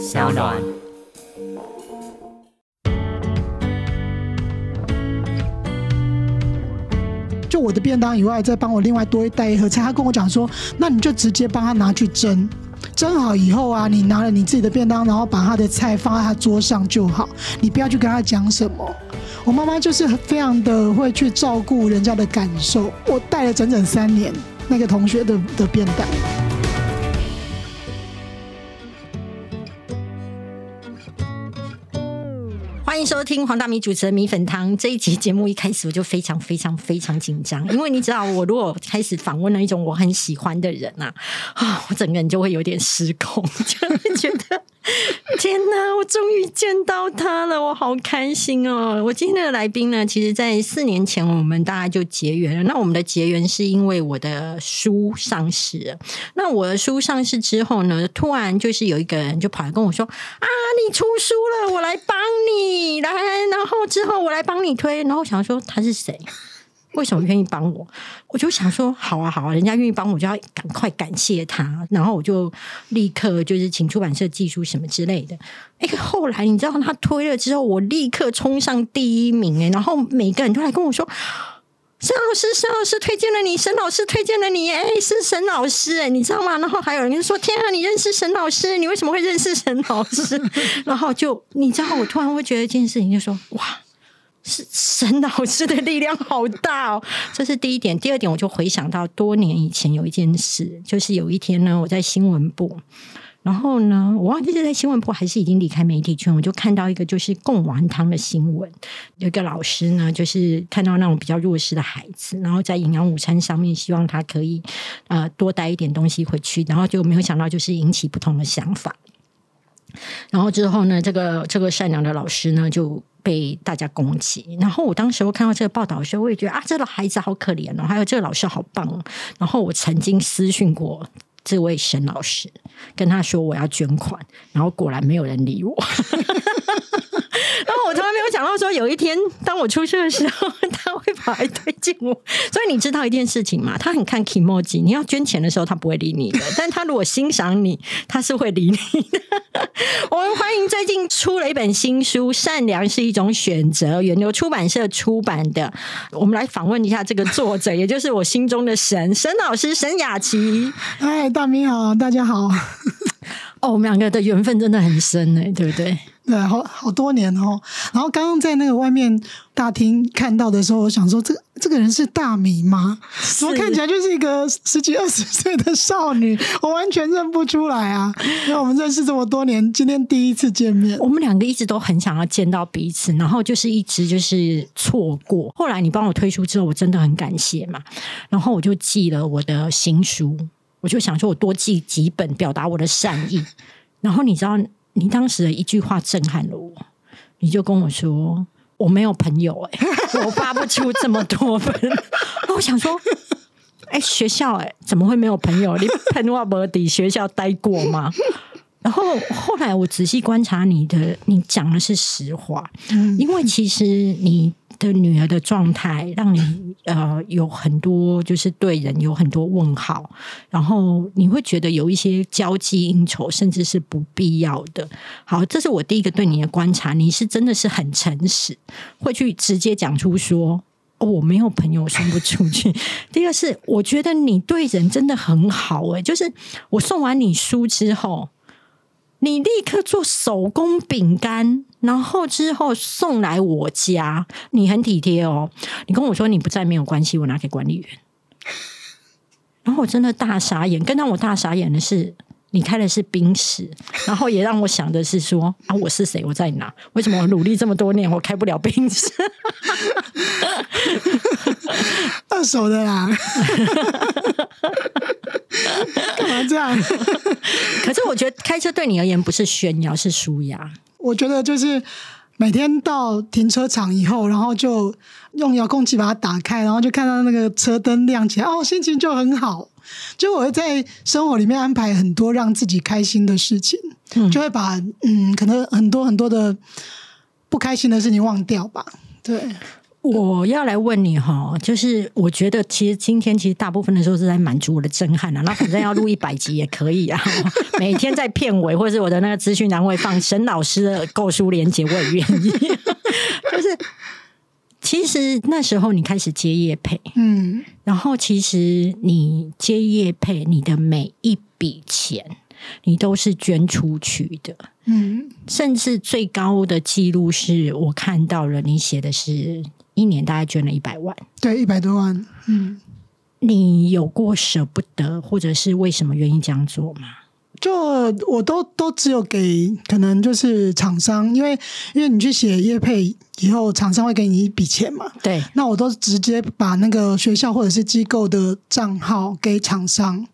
小暖。就我的便当以外，再帮我另外多带一盒菜。他跟我讲说，那你就直接帮他拿去蒸，蒸好以后啊，你拿了你自己的便当，然后把他的菜放在他桌上就好，你不要去跟他讲什么。我妈妈就是非常的会去照顾人家的感受。我带了整整三年那个同学的的便当。迎收听黄大米主持的米粉汤这一集节目。一开始我就非常非常非常紧张，因为你知道，我如果开始访问了一种我很喜欢的人啊，啊，我整个人就会有点失控，就会觉得。天哪！我终于见到他了，我好开心哦！我今天的来宾呢，其实，在四年前我们大家就结缘了。那我们的结缘是因为我的书上市。那我的书上市之后呢，突然就是有一个人就跑来跟我说：“啊，你出书了，我来帮你来。”然后之后我来帮你推。然后想说他是谁？为什么愿意帮我？我就想说，好啊，好啊，人家愿意帮我，就要赶快感谢他。然后我就立刻就是请出版社寄书什么之类的。哎，后来你知道他推了之后，我立刻冲上第一名哎！然后每个人都来跟我说：“沈老师，沈老师推荐了你，沈老师推荐了你，哎，是沈老师哎，你知道吗？”然后还有人说：“天啊，你认识沈老师？你为什么会认识沈老师？” 然后就你知道，我突然会觉得一件事情，就说：“哇！”是 沈老师的力量好大哦，这是第一点。第二点，我就回想到多年以前有一件事，就是有一天呢，我在新闻部，然后呢，我忘记是在新闻部还是已经离开媒体圈，我就看到一个就是贡丸汤的新闻，有一个老师呢，就是看到那种比较弱势的孩子，然后在营养午餐上面，希望他可以呃多带一点东西回去，然后就没有想到就是引起不同的想法。然后之后呢，这个这个善良的老师呢就被大家攻击。然后我当时我看到这个报道的时候，我也觉得啊，这个孩子好可怜哦，还有这个老师好棒哦。然后我曾经私讯过这位沈老师，跟他说我要捐款，然后果然没有人理我。然后我从来没有想到说，有一天当我出事的时候，他会跑来推荐我。所以你知道一件事情吗？他很看 emoji，你要捐钱的时候，他不会理你的；但他如果欣赏你，他是会理你的。我们欢迎最近出了一本新书《善良是一种选择》，源流出版社出版的。我们来访问一下这个作者，也就是我心中的神沈老师沈雅琪。哎，大明好，大家好。哦，我们两个的缘分真的很深呢，对不对？对，好好多年哦。然后刚刚在那个外面大厅看到的时候，我想说，这这个人是大米吗？怎么看起来就是一个十几二十岁的少女？我完全认不出来啊！因为我们认识这么多年，今天第一次见面，我们两个一直都很想要见到彼此，然后就是一直就是错过。后来你帮我推出之后，我真的很感谢嘛。然后我就寄了我的新书。我就想说，我多寄几本，表达我的善意。然后你知道，你当时的一句话震撼了我，你就跟我说：“我没有朋友，哎，我发不出这么多本。”我想说：“哎，学校，哎，怎么会没有朋友？你喷话不底学校待过吗？”然后后来我仔细观察你的，你讲的是实话，因为其实你。的女儿的状态，让你呃有很多就是对人有很多问号，然后你会觉得有一些交际应酬，甚至是不必要的。好，这是我第一个对你的观察，你是真的是很诚实，会去直接讲出说我没有朋友送不出去。第二是我觉得你对人真的很好，诶，就是我送完你书之后。你立刻做手工饼干，然后之后送来我家。你很体贴哦，你跟我说你不在没有关系，我拿给管理员。然后我真的大傻眼，更让我大傻眼的是，你开的是冰室，然后也让我想的是说啊，我是谁？我在哪？为什么我努力这么多年，我开不了冰室？二手的啦。干嘛这样？可是我觉得开车对你而言不是炫耀，是舒压。我觉得就是每天到停车场以后，然后就用遥控器把它打开，然后就看到那个车灯亮起来，哦，心情就很好。就我会在生活里面安排很多让自己开心的事情，就会把嗯，可能很多很多的不开心的事情忘掉吧。对。我要来问你哈，就是我觉得其实今天其实大部分的时候是在满足我的震撼啊，那反正要录一百集也可以啊，每天在片尾或者是我的那个资讯栏位放沈老师的购书链接，我也愿意。就是其实那时候你开始接业配，嗯，然后其实你接业配，你的每一笔钱你都是捐出去的。嗯，甚至最高的记录是我看到了，你写的是一年大概捐了一百万。对，一百多万。嗯，你有过舍不得，或者是为什么愿意这样做吗？就我都都只有给可能就是厂商，因为因为你去写业配以后，厂商会给你一笔钱嘛。对，那我都直接把那个学校或者是机构的账号给厂商，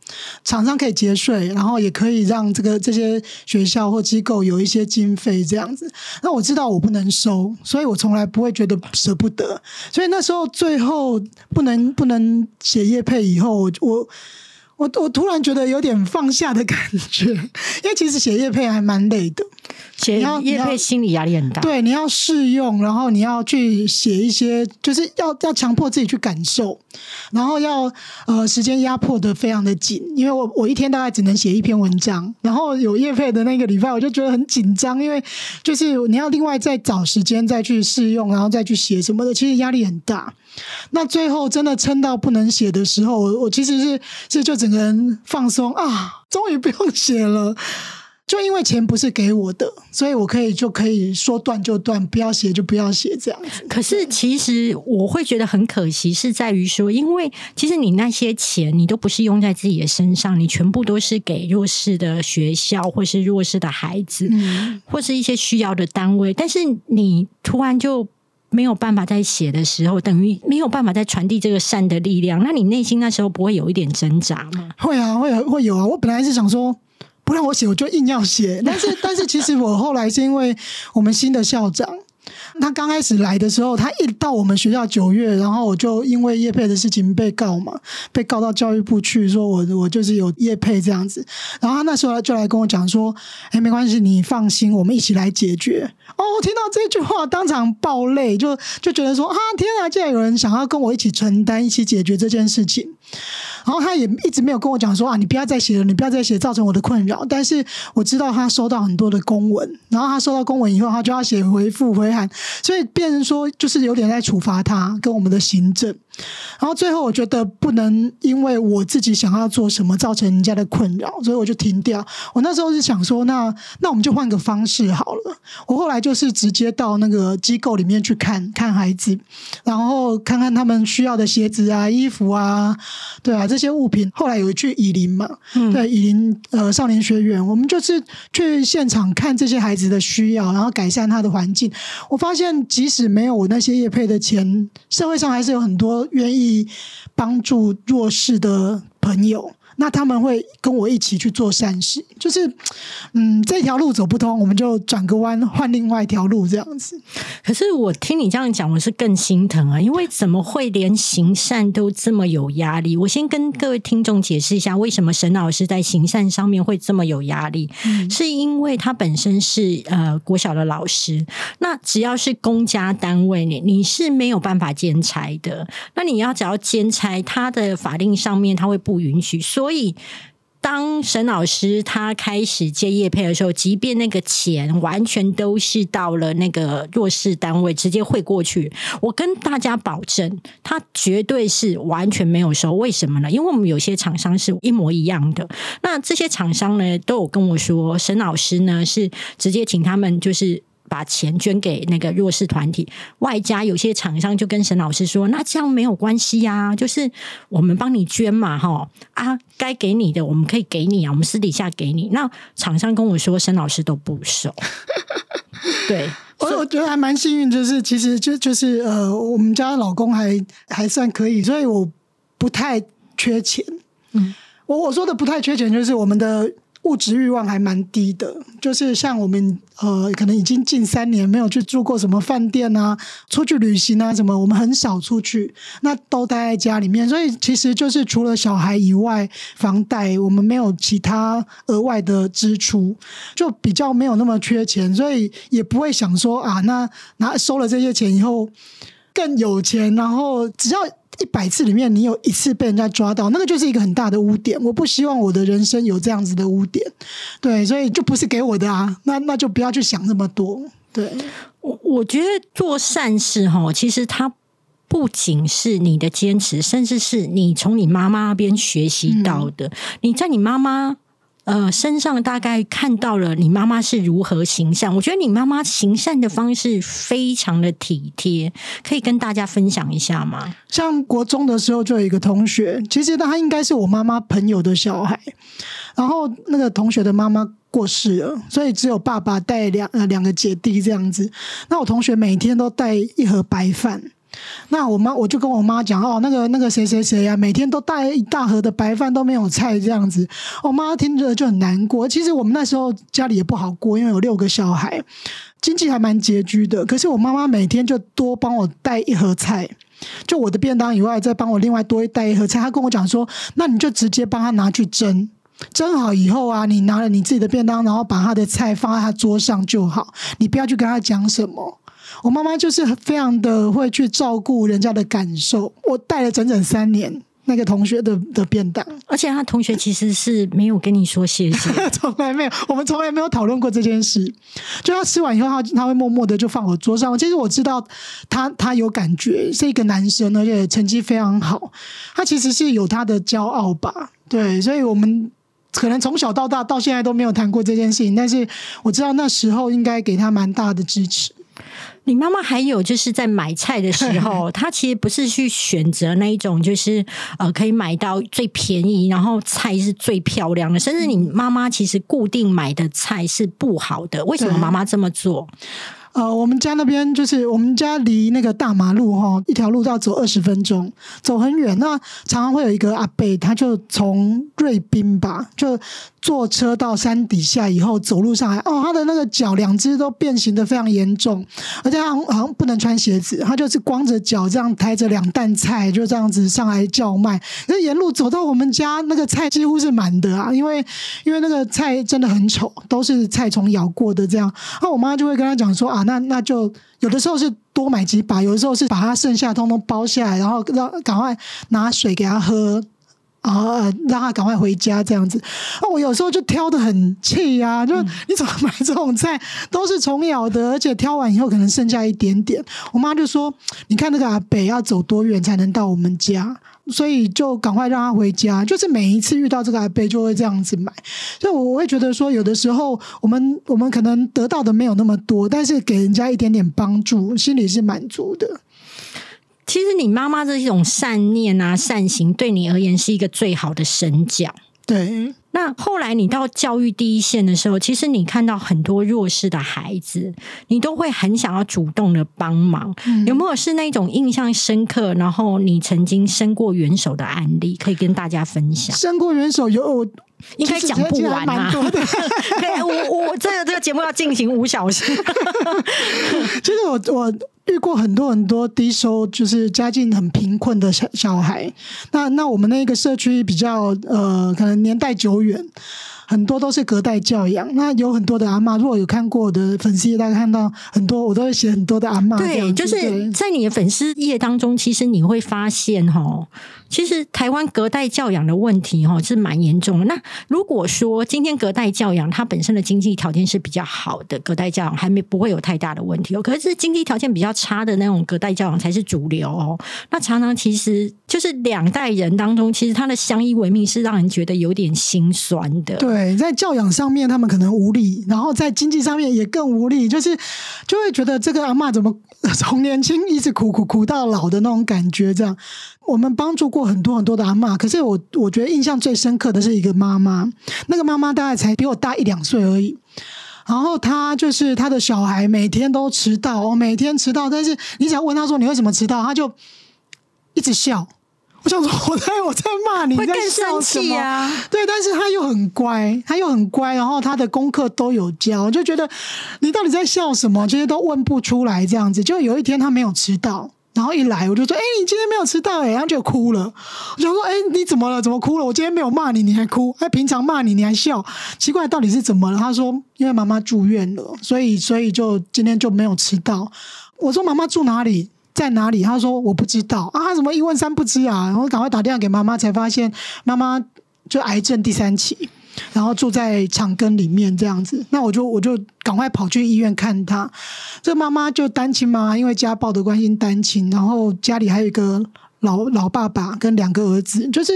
厂商可以节税，然后也可以让这个这些学校或机构有一些经费这样子。那我知道我不能收，所以我从来不会觉得舍不得。所以那时候最后不能不能写业配以后，我我。我我突然觉得有点放下的感觉，因为其实写叶配还蛮累的，写叶配心理压力很大。对，你要试用，然后你要去写一些，就是要要强迫自己去感受，然后要呃时间压迫的非常的紧，因为我我一天大概只能写一篇文章，然后有叶配的那个礼拜，我就觉得很紧张，因为就是你要另外再找时间再去试用，然后再去写什么的，其实压力很大。那最后真的撑到不能写的时候，我我其实是是就整个人放松啊，终于不用写了。就因为钱不是给我的，所以我可以就可以说断就断，不要写就不要写这样子。可是其实我会觉得很可惜，是在于说，因为其实你那些钱你都不是用在自己的身上，你全部都是给弱势的学校或是弱势的孩子，或是一些需要的单位。但是你突然就。没有办法在写的时候，等于没有办法在传递这个善的力量。那你内心那时候不会有一点挣扎吗？会啊，会有会有啊。我本来是想说，不让我写，我就硬要写。但是，但是，其实我后来是因为我们新的校长。他刚开始来的时候，他一到我们学校九月，然后我就因为叶配的事情被告嘛，被告到教育部去，说我我就是有叶配这样子。然后他那时候就来跟我讲说：“哎，没关系，你放心，我们一起来解决。”哦，听到这句话当场爆泪，就就觉得说：“啊，天啊，竟然有人想要跟我一起承担、一起解决这件事情。”然后他也一直没有跟我讲说：“啊，你不要再写了，你不要再写，造成我的困扰。”但是我知道他收到很多的公文，然后他收到公文以后，他就要写回复回函。所以变成说，就是有点在处罚他跟我们的行政。然后最后，我觉得不能因为我自己想要做什么，造成人家的困扰，所以我就停掉。我那时候是想说，那那我们就换个方式好了。我后来就是直接到那个机构里面去看看孩子，然后看看他们需要的鞋子啊、衣服啊，对啊这些物品。后来有一句以林嘛，对以林呃少年学院，我们就是去现场看这些孩子的需要，然后改善他的环境。我发现，即使没有我那些业配的钱，社会上还是有很多。愿意帮助弱势的朋友。那他们会跟我一起去做善事，就是，嗯，这条路走不通，我们就转个弯，换另外一条路这样子。可是我听你这样讲，我是更心疼啊，因为怎么会连行善都这么有压力？我先跟各位听众解释一下，为什么沈老师在行善上面会这么有压力，是因为他本身是呃国小的老师，那只要是公家单位，你你是没有办法兼差的。那你要只要兼差，他的法令上面他会不允许说。所以，当沈老师他开始接业配的时候，即便那个钱完全都是到了那个弱势单位直接汇过去，我跟大家保证，他绝对是完全没有收。为什么呢？因为我们有些厂商是一模一样的。那这些厂商呢，都有跟我说，沈老师呢是直接请他们就是。把钱捐给那个弱势团体，外加有些厂商就跟沈老师说：“那这样没有关系呀，就是我们帮你捐嘛，哈啊，该给你的我们可以给你啊，我们私底下给你。”那厂商跟我说，沈老师都不收。对，我我觉得还蛮幸运，就是其实就就是呃，我们家老公还还算可以，所以我不太缺钱。嗯，我我说的不太缺钱，就是我们的。物质欲望还蛮低的，就是像我们呃，可能已经近三年没有去住过什么饭店啊，出去旅行啊什么，我们很少出去，那都待在家里面，所以其实就是除了小孩以外，房贷我们没有其他额外的支出，就比较没有那么缺钱，所以也不会想说啊，那拿收了这些钱以后。更有钱，然后只要一百次里面你有一次被人家抓到，那个就是一个很大的污点。我不希望我的人生有这样子的污点，对，所以就不是给我的啊，那那就不要去想那么多。对我，我觉得做善事哈，其实它不仅是你的坚持，甚至是你从你妈妈那边学习到的。你在你妈妈。呃，身上大概看到了你妈妈是如何行善，我觉得你妈妈行善的方式非常的体贴，可以跟大家分享一下吗？像国中的时候，就有一个同学，其实他应该是我妈妈朋友的小孩，然后那个同学的妈妈过世了，所以只有爸爸带两呃两个姐弟这样子。那我同学每天都带一盒白饭。那我妈我就跟我妈讲哦，那个那个谁谁谁呀，每天都带一大盒的白饭都没有菜这样子，我妈听着就很难过。其实我们那时候家里也不好过，因为有六个小孩，经济还蛮拮据的。可是我妈妈每天就多帮我带一盒菜，就我的便当以外，再帮我另外多带一盒菜。她跟我讲说，那你就直接帮他拿去蒸，蒸好以后啊，你拿了你自己的便当，然后把他的菜放在他桌上就好，你不要去跟他讲什么。我妈妈就是非常的会去照顾人家的感受。我带了整整三年那个同学的的便当，而且他同学其实是没有跟你说谢谢，从来没有，我们从来没有讨论过这件事。就他吃完以后，他他会默默的就放我桌上。其实我知道他他有感觉，是一个男生，而且成绩非常好。他其实是有他的骄傲吧？对，所以我们可能从小到大到现在都没有谈过这件事情，但是我知道那时候应该给他蛮大的支持。你妈妈还有就是在买菜的时候，她其实不是去选择那一种，就是呃可以买到最便宜，然后菜是最漂亮的，甚至你妈妈其实固定买的菜是不好的。为什么妈妈这么做？呃，我们家那边就是我们家离那个大马路哈，一条路要走二十分钟，走很远。那常常会有一个阿伯，他就从瑞滨吧，就坐车到山底下以后走路上来。哦，他的那个脚两只都变形的非常严重，而且他好像不能穿鞋子，他就是光着脚这样抬着两担菜，就这样子上来叫卖。那沿路走到我们家，那个菜几乎是满的啊，因为因为那个菜真的很丑，都是菜虫咬过的这样。那我妈就会跟他讲说啊。那那就有的时候是多买几把，有的时候是把它剩下通通包下来，然后让赶快拿水给他喝，然后让他赶快回家这样子。那我有时候就挑的很气呀，就你怎么买这种菜都是虫咬的，而且挑完以后可能剩下一点点。我妈就说：“你看那个阿北要走多远才能到我们家？”所以就赶快让他回家。就是每一次遇到这个阿贝，就会这样子买。所以我会觉得说，有的时候我们我们可能得到的没有那么多，但是给人家一点点帮助，心里是满足的。其实你妈妈这种善念啊、善行，对你而言是一个最好的神教。对。那后来你到教育第一线的时候，其实你看到很多弱势的孩子，你都会很想要主动的帮忙。有没有是那种印象深刻，然后你曾经伸过援手的案例，可以跟大家分享？伸过援手有，应该讲不完啊。对，我我这个这个节目要进行五小时。其实我我。遇过很多很多低收，就是家境很贫困的小小孩。那那我们那个社区比较呃，可能年代久远。很多都是隔代教养，那有很多的阿妈，如果有看过我的粉丝，大家看到很多，我都会写很多的阿妈。对，就是在你的粉丝页当中，其实你会发现哈，其实台湾隔代教养的问题哈是蛮严重的。那如果说今天隔代教养，它本身的经济条件是比较好的，隔代教养还没不会有太大的问题哦。可是经济条件比较差的那种隔代教养才是主流哦。那常常其实就是两代人当中，其实他的相依为命是让人觉得有点心酸的。对。在教养上面他们可能无力，然后在经济上面也更无力，就是就会觉得这个阿妈怎么从年轻一直苦苦苦到老的那种感觉。这样，我们帮助过很多很多的阿妈，可是我我觉得印象最深刻的是一个妈妈，那个妈妈大概才比我大一两岁而已，然后她就是她的小孩每天都迟到，每天迟到，但是你只要问她说你为什么迟到，她就一直笑。我想说，我在我在骂你，会更生气啊！对，但是他又很乖，他又很乖，然后他的功课都有交，就觉得你到底在笑什么？这些都问不出来，这样子。就有一天他没有迟到，然后一来我就说：“哎，你今天没有迟到哎！”然后就哭了。我想说：“哎，你怎么了？怎么哭了？我今天没有骂你，你还哭？哎，平常骂你你还笑，奇怪，到底是怎么了？”他说：“因为妈妈住院了，所以所以就今天就没有迟到。”我说：“妈妈住哪里？”在哪里？他说我不知道啊，怎么一问三不知啊？然后赶快打电话给妈妈，才发现妈妈就癌症第三期，然后住在长庚里面这样子。那我就我就赶快跑去医院看他。这妈妈就单亲妈妈，因为家暴的关系单亲，然后家里还有一个老老爸爸跟两个儿子，就是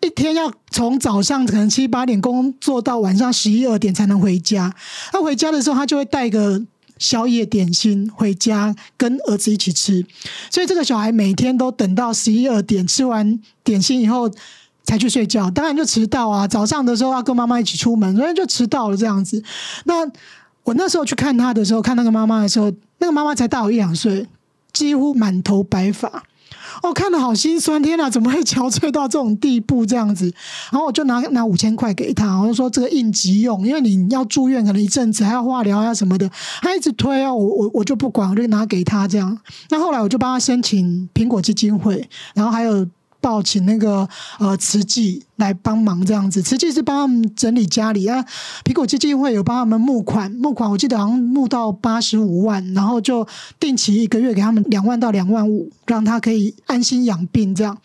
一天要从早上可能七八点工作到晚上十一二点才能回家。他回家的时候，他就会带个。宵夜点心回家跟儿子一起吃，所以这个小孩每天都等到十一二点吃完点心以后才去睡觉，当然就迟到啊。早上的时候要跟妈妈一起出门，所以就迟到了这样子。那我那时候去看他的时候，看那个妈妈的时候，那个妈妈才大我一两岁，几乎满头白发。哦，看的好心酸，天哪，怎么会憔悴到这种地步这样子？然后我就拿拿五千块给他，我就说这个应急用，因为你要住院，可能一阵子还要化疗啊什么的。他一直推啊，我我我就不管，我就拿给他这样。那后来我就帮他申请苹果基金会，然后还有。报请那个呃慈济来帮忙这样子，慈济是帮他们整理家里啊。苹果基金会有帮他们募款，募款我记得好像募到八十五万，然后就定期一个月给他们两万到两万五，让他可以安心养病这样。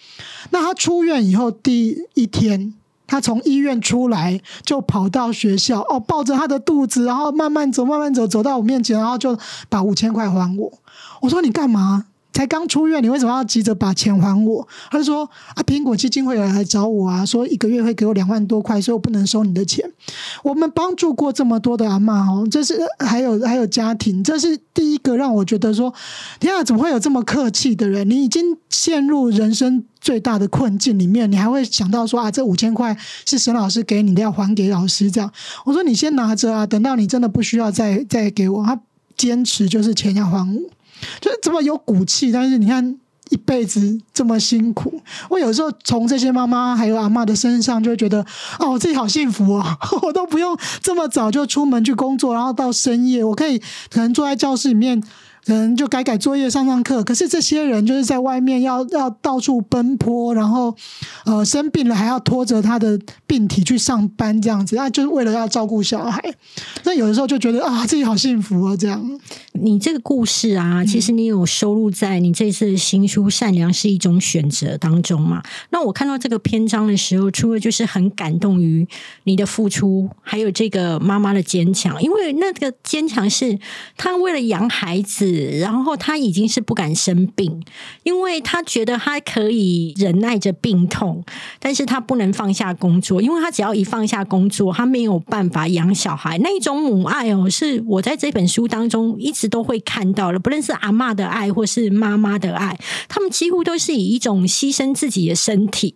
那他出院以后第一天，他从医院出来就跑到学校哦，抱着他的肚子，然后慢慢走，慢慢走，走到我面前，然后就把五千块还我。我说你干嘛？才刚出院，你为什么要急着把钱还我？他就说啊，苹果基金会有人来找我啊，说一个月会给我两万多块，所以我不能收你的钱。我们帮助过这么多的阿妈哦，这是还有还有家庭，这是第一个让我觉得说，天啊，怎么会有这么客气的人？你已经陷入人生最大的困境里面，你还会想到说啊，这五千块是沈老师给你的，要还给老师这样。我说你先拿着啊，等到你真的不需要再再给我。他坚持就是钱要还我。就是这么有骨气，但是你看一辈子这么辛苦，我有时候从这些妈妈还有阿妈的身上，就会觉得哦，我自己好幸福哦，我都不用这么早就出门去工作，然后到深夜，我可以可能坐在教室里面。可能就改改作业、上上课，可是这些人就是在外面要要到处奔波，然后呃生病了还要拖着他的病体去上班，这样子，那就是为了要照顾小孩。那有的时候就觉得啊，自己好幸福啊，这样。你这个故事啊，其实你有收录在你这次新书《善良是一种选择》当中嘛？那我看到这个篇章的时候，除了就是很感动于你的付出，还有这个妈妈的坚强，因为那个坚强是她为了养孩子。然后他已经是不敢生病，因为他觉得他可以忍耐着病痛，但是他不能放下工作，因为他只要一放下工作，他没有办法养小孩。那一种母爱哦，是我在这本书当中一直都会看到的，不论是阿妈的爱或是妈妈的爱，他们几乎都是以一种牺牲自己的身体，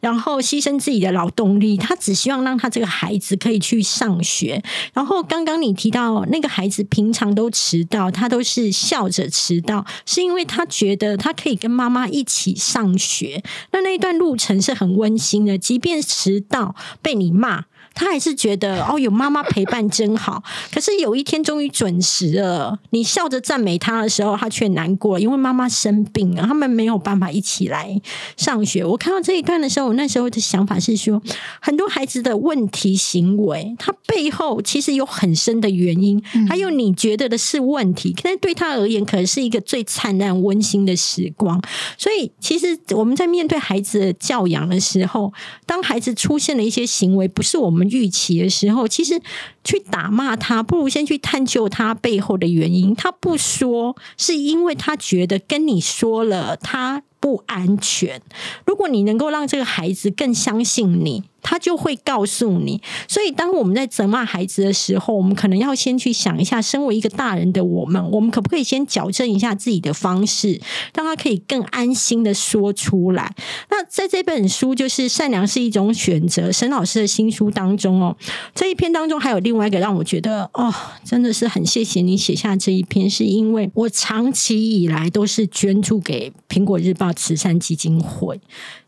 然后牺牲自己的劳动力，他只希望让他这个孩子可以去上学。然后刚刚你提到那个孩子平常都迟到，他都是。笑着迟到，是因为他觉得他可以跟妈妈一起上学。那那一段路程是很温馨的，即便迟到被你骂。他还是觉得哦，有妈妈陪伴真好。可是有一天终于准时了，你笑着赞美他的时候，他却难过，因为妈妈生病了，他们没有办法一起来上学。我看到这一段的时候，我那时候的想法是说，很多孩子的问题行为，他背后其实有很深的原因，还有你觉得的是问题，但是对他而言，可能是一个最灿烂温馨的时光。所以，其实我们在面对孩子的教养的时候，当孩子出现了一些行为，不是我们。预期的时候，其实去打骂他，不如先去探究他背后的原因。他不说，是因为他觉得跟你说了，他不安全。如果你能够让这个孩子更相信你。他就会告诉你，所以当我们在责骂孩子的时候，我们可能要先去想一下，身为一个大人的我们，我们可不可以先矫正一下自己的方式，让他可以更安心的说出来？那在这本书就是《善良是一种选择》沈老师的新书当中哦，这一篇当中还有另外一个让我觉得哦，真的是很谢谢你写下这一篇，是因为我长期以来都是捐助给苹果日报慈善基金会。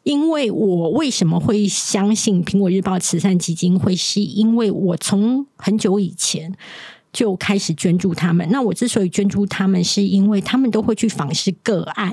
因为我为什么会相信苹果日报慈善基金会？是因为我从很久以前就开始捐助他们。那我之所以捐助他们，是因为他们都会去访视个案，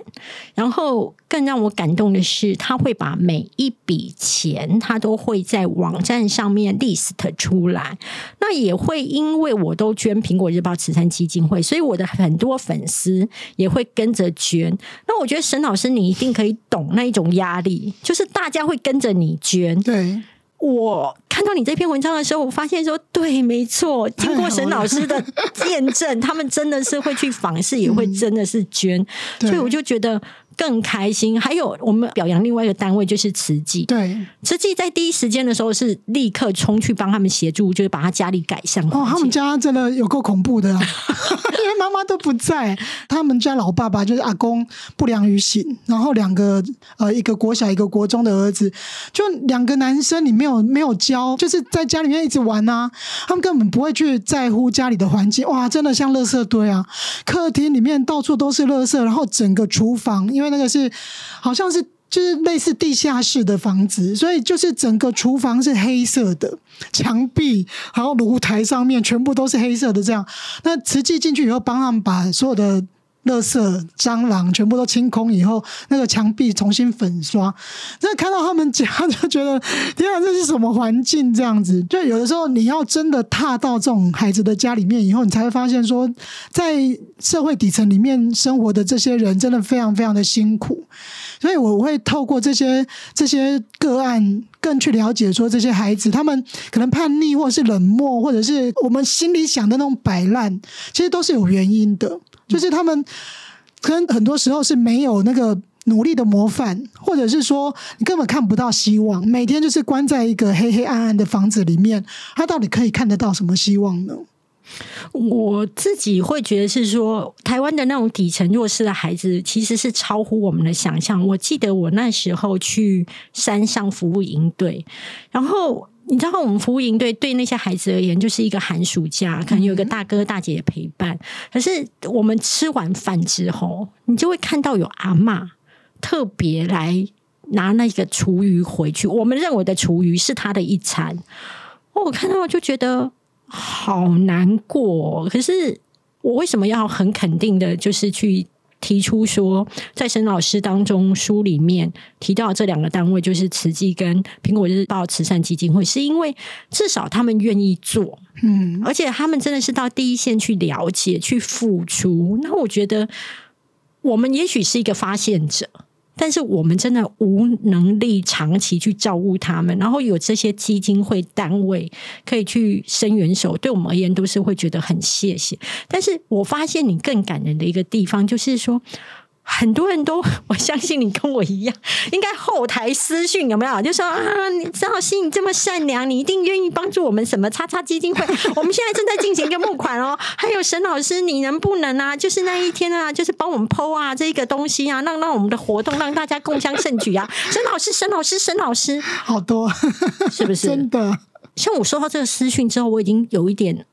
然后更让我感动的是，他会把每一笔钱，他都会在网站上面 list 出来。那也会因为我都捐苹果日报慈善基金会，所以我的很多粉丝也会跟着捐。那我觉得沈老师，你一定可以懂那一种压力，就是大家会跟着你捐。对。我看到你这篇文章的时候，我发现说，对，没错，经过沈老师的见证，他们真的是会去访视，也会真的是捐，所以我就觉得。更开心，还有我们表扬另外一个单位就是慈济。对，慈济在第一时间的时候是立刻冲去帮他们协助，就是把他家里改善。哦，他们家真的有够恐怖的，啊 因为妈妈都不在，他们家老爸爸就是阿公不良于行，然后两个呃一个国小一个国中的儿子，就两个男生，你没有没有教，就是在家里面一直玩啊，他们根本不会去在乎家里的环境，哇，真的像垃圾堆啊，客厅里面到处都是垃圾，然后整个厨房因为。那个是，好像是就是类似地下室的房子，所以就是整个厨房是黑色的，墙壁然后炉台上面全部都是黑色的。这样，那慈济进去以后，帮他们把所有的。垃圾、蟑螂全部都清空以后，那个墙壁重新粉刷。那看到他们家，就觉得天啊，这是什么环境？这样子，就有的时候你要真的踏到这种孩子的家里面以后，你才会发现说，在社会底层里面生活的这些人，真的非常非常的辛苦。所以我会透过这些这些个案，更去了解说，这些孩子他们可能叛逆，或者是冷漠，或者是我们心里想的那种摆烂，其实都是有原因的。就是他们可能很多时候是没有那个努力的模范，或者是说你根本看不到希望，每天就是关在一个黑黑暗暗的房子里面，他到底可以看得到什么希望呢？我自己会觉得是说，台湾的那种底层弱势的孩子，其实是超乎我们的想象。我记得我那时候去山上服务营队，然后。你知道，我们服务营队对那些孩子而言，就是一个寒暑假，可能有个大哥大姐陪伴。可是我们吃完饭之后，你就会看到有阿妈特别来拿那个厨余回去。我们认为的厨余是他的一餐。我看到就觉得好难过。可是我为什么要很肯定的，就是去？提出说，在沈老师当中书里面提到这两个单位，就是慈济跟苹果日报慈善基金会，是因为至少他们愿意做，嗯，而且他们真的是到第一线去了解、去付出。那我觉得，我们也许是一个发现者。但是我们真的无能力长期去照顾他们，然后有这些基金会单位可以去伸援手，对我们而言都是会觉得很谢谢。但是我发现你更感人的一个地方，就是说。很多人都，我相信你跟我一样，应该后台私讯有没有？就说啊，你师你这么善良，你一定愿意帮助我们什么叉叉基金会？我们现在正在进行一个募款哦。还有沈老师，你能不能啊？就是那一天啊，就是帮我们剖啊这个东西啊，让让我们的活动让大家共襄盛举啊。沈老师，沈老师，沈老师，好多是不是？真的。像我收到这个私讯之后，我已经有一点，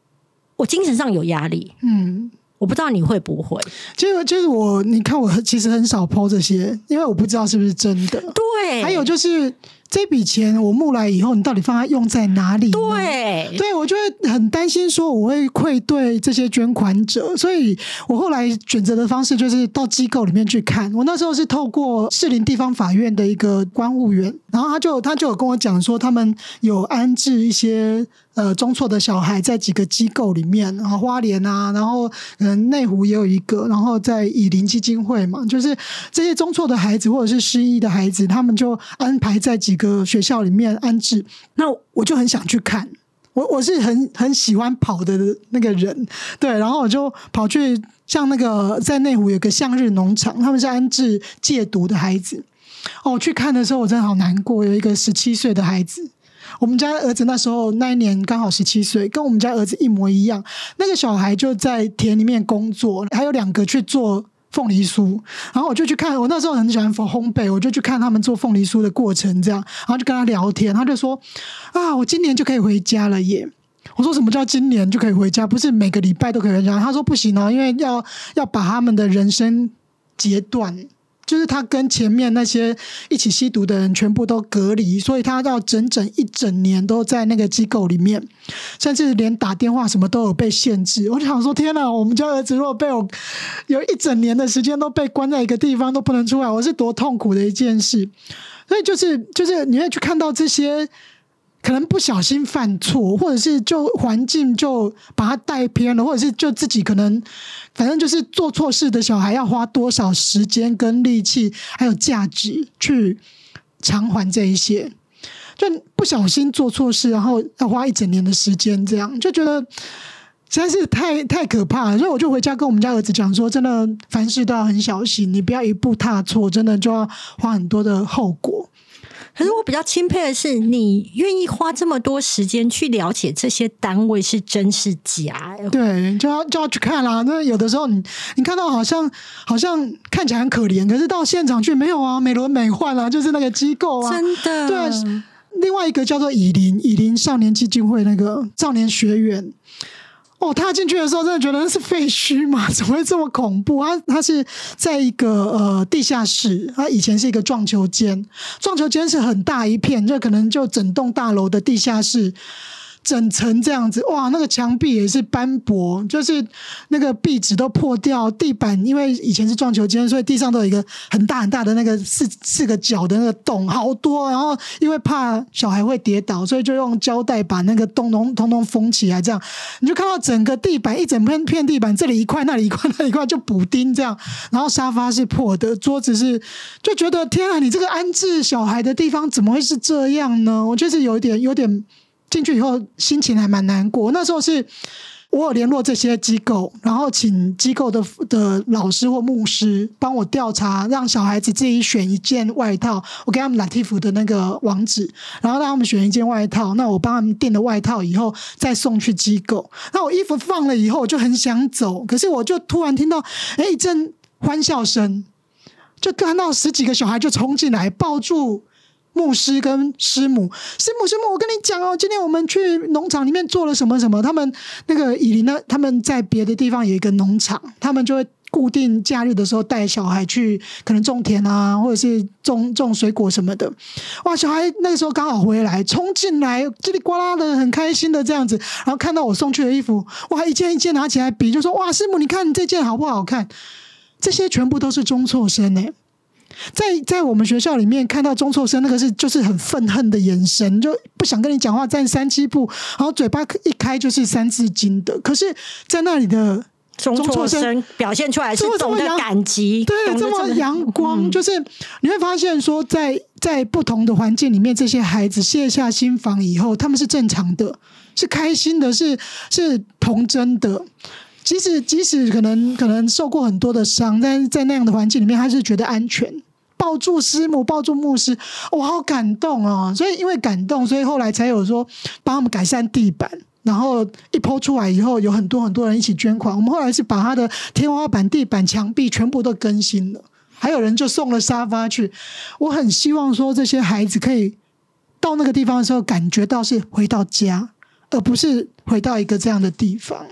我精神上有压力。嗯。我不知道你会不会，就就是我，你看我其实很少抛这些，因为我不知道是不是真的。对，还有就是这笔钱我募来以后，你到底放在用在哪里？对，对我就会很担心说我会愧对这些捐款者，所以我后来选择的方式就是到机构里面去看。我那时候是透过士林地方法院的一个官务员，然后他就他就有跟我讲说，他们有安置一些。呃，中辍的小孩在几个机构里面，然后花莲啊，然后嗯内湖也有一个，然后在以林基金会嘛，就是这些中辍的孩子或者是失忆的孩子，他们就安排在几个学校里面安置。那我就很想去看，我我是很很喜欢跑的那个人，对，然后我就跑去像那个在内湖有个向日农场，他们是安置戒毒的孩子。哦，我去看的时候，我真的好难过，有一个十七岁的孩子。我们家儿子那时候那一年刚好十七岁，跟我们家儿子一模一样。那个小孩就在田里面工作，还有两个去做凤梨酥。然后我就去看，我那时候很喜欢烘焙，我就去看他们做凤梨酥的过程，这样，然后就跟他聊天。他就说：“啊，我今年就可以回家了耶！”我说：“什么叫今年就可以回家？不是每个礼拜都可以回家？”他说：“不行哦，因为要要把他们的人生截断。”就是他跟前面那些一起吸毒的人全部都隔离，所以他要整整一整年都在那个机构里面，甚至连打电话什么都有被限制。我就想说，天哪！我们家儿子如果被我有一整年的时间都被关在一个地方都不能出来，我是多痛苦的一件事。所以就是就是你会去看到这些。可能不小心犯错，或者是就环境就把他带偏了，或者是就自己可能反正就是做错事的小孩，要花多少时间跟力气，还有价值去偿还这一些，就不小心做错事，然后要花一整年的时间，这样就觉得实在是太太可怕了。所以我就回家跟我们家儿子讲说，真的凡事都要很小心，你不要一步踏错，真的就要花很多的后果。可是我比较钦佩的是，你愿意花这么多时间去了解这些单位是真是假？对，就要就要去看啦。那有的时候，你你看到好像好像看起来很可怜，可是到现场去没有啊，美轮美奂啊，就是那个机构啊，真的。对，另外一个叫做以林以林少年基金会那个少年学院。哦，踏进去的时候真的觉得那是废墟嘛？怎么会这么恐怖？它它是在一个呃地下室，他以前是一个撞球间，撞球间是很大一片，这可能就整栋大楼的地下室。整层这样子，哇，那个墙壁也是斑驳，就是那个壁纸都破掉，地板因为以前是撞球间，所以地上都有一个很大很大的那个四四个角的那个洞，好多。然后因为怕小孩会跌倒，所以就用胶带把那个洞通通通封起来。这样你就看到整个地板一整片片地板，这里一块，那里一块，那里一块就补丁这样。然后沙发是破的，桌子是就觉得天啊，你这个安置小孩的地方怎么会是这样呢？我就是有一点有点。进去以后，心情还蛮难过。那时候是我有联络这些机构，然后请机构的的老师或牧师帮我调查，让小孩子自己选一件外套。我给他们 Latif 的那个网址，然后让他们选一件外套。那我帮他们订了外套以后，再送去机构。那我衣服放了以后，我就很想走，可是我就突然听到哎一阵欢笑声，就看到十几个小孩就冲进来抱住。牧师跟师母，师母师母，我跟你讲哦，今天我们去农场里面做了什么什么。他们那个以琳呢，他们在别的地方有一个农场，他们就会固定假日的时候带小孩去，可能种田啊，或者是种种水果什么的。哇，小孩那个时候刚好回来，冲进来叽里呱啦的，很开心的这样子。然后看到我送去的衣服，哇，一件一件拿起来比，就说哇，师母，你看这件好不好看？这些全部都是中辍生哎。在在我们学校里面看到中辍生，那个是就是很愤恨的眼神，就不想跟你讲话，站三七步，然后嘴巴一开就是三字经的。可是，在那里的中辍生表现出来是懂得感激，对，这么阳光，就是你会发现说，在在不同的环境里面，这些孩子卸下心防以后，他们是正常的，是开心的，是是童真的。即使即使可能可能受过很多的伤，但是在那样的环境里面，他是觉得安全。抱住师母，抱住牧师，我好感动哦！所以因为感动，所以后来才有说帮他们改善地板。然后一抛出来以后，有很多很多人一起捐款。我们后来是把他的天花板、地板、墙壁全部都更新了，还有人就送了沙发去。我很希望说这些孩子可以到那个地方的时候，感觉到是回到家，而不是回到一个这样的地方。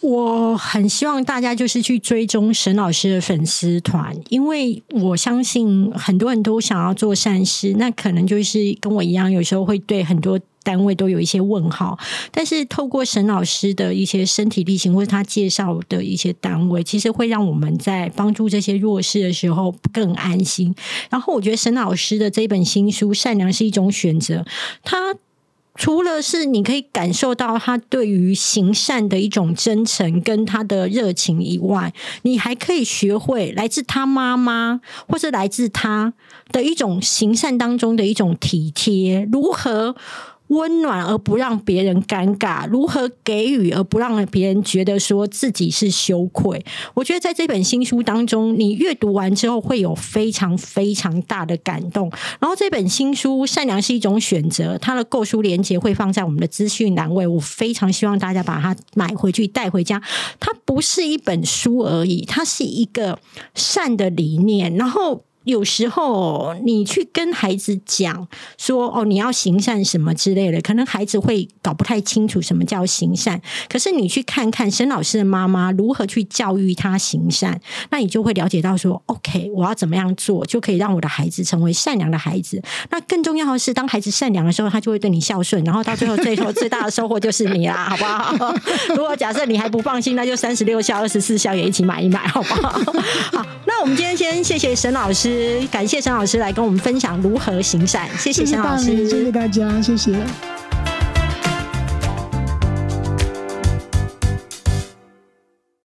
我很希望大家就是去追踪沈老师的粉丝团，因为我相信很多人都想要做善事，那可能就是跟我一样，有时候会对很多单位都有一些问号。但是透过沈老师的一些身体力行，或者他介绍的一些单位，其实会让我们在帮助这些弱势的时候更安心。然后我觉得沈老师的这一本新书《善良是一种选择》，他。除了是你可以感受到他对于行善的一种真诚跟他的热情以外，你还可以学会来自他妈妈或是来自他的一种行善当中的一种体贴，如何。温暖而不让别人尴尬，如何给予而不让别人觉得说自己是羞愧？我觉得在这本新书当中，你阅读完之后会有非常非常大的感动。然后这本新书《善良是一种选择》，它的购书链接会放在我们的资讯栏位。我非常希望大家把它买回去带回家。它不是一本书而已，它是一个善的理念。然后。有时候你去跟孩子讲说哦，你要行善什么之类的，可能孩子会搞不太清楚什么叫行善。可是你去看看沈老师的妈妈如何去教育他行善，那你就会了解到说，OK，我要怎么样做就可以让我的孩子成为善良的孩子。那更重要的是，当孩子善良的时候，他就会对你孝顺，然后到最后，最后最大的收获就是你啦，好不好？如果假设你还不放心，那就三十六孝、二十四孝也一起买一买，好不好？好，那我们今天先谢谢沈老师感谢陈老师来跟我们分享如何行善，谢谢陈老师，谢谢大家，谢谢。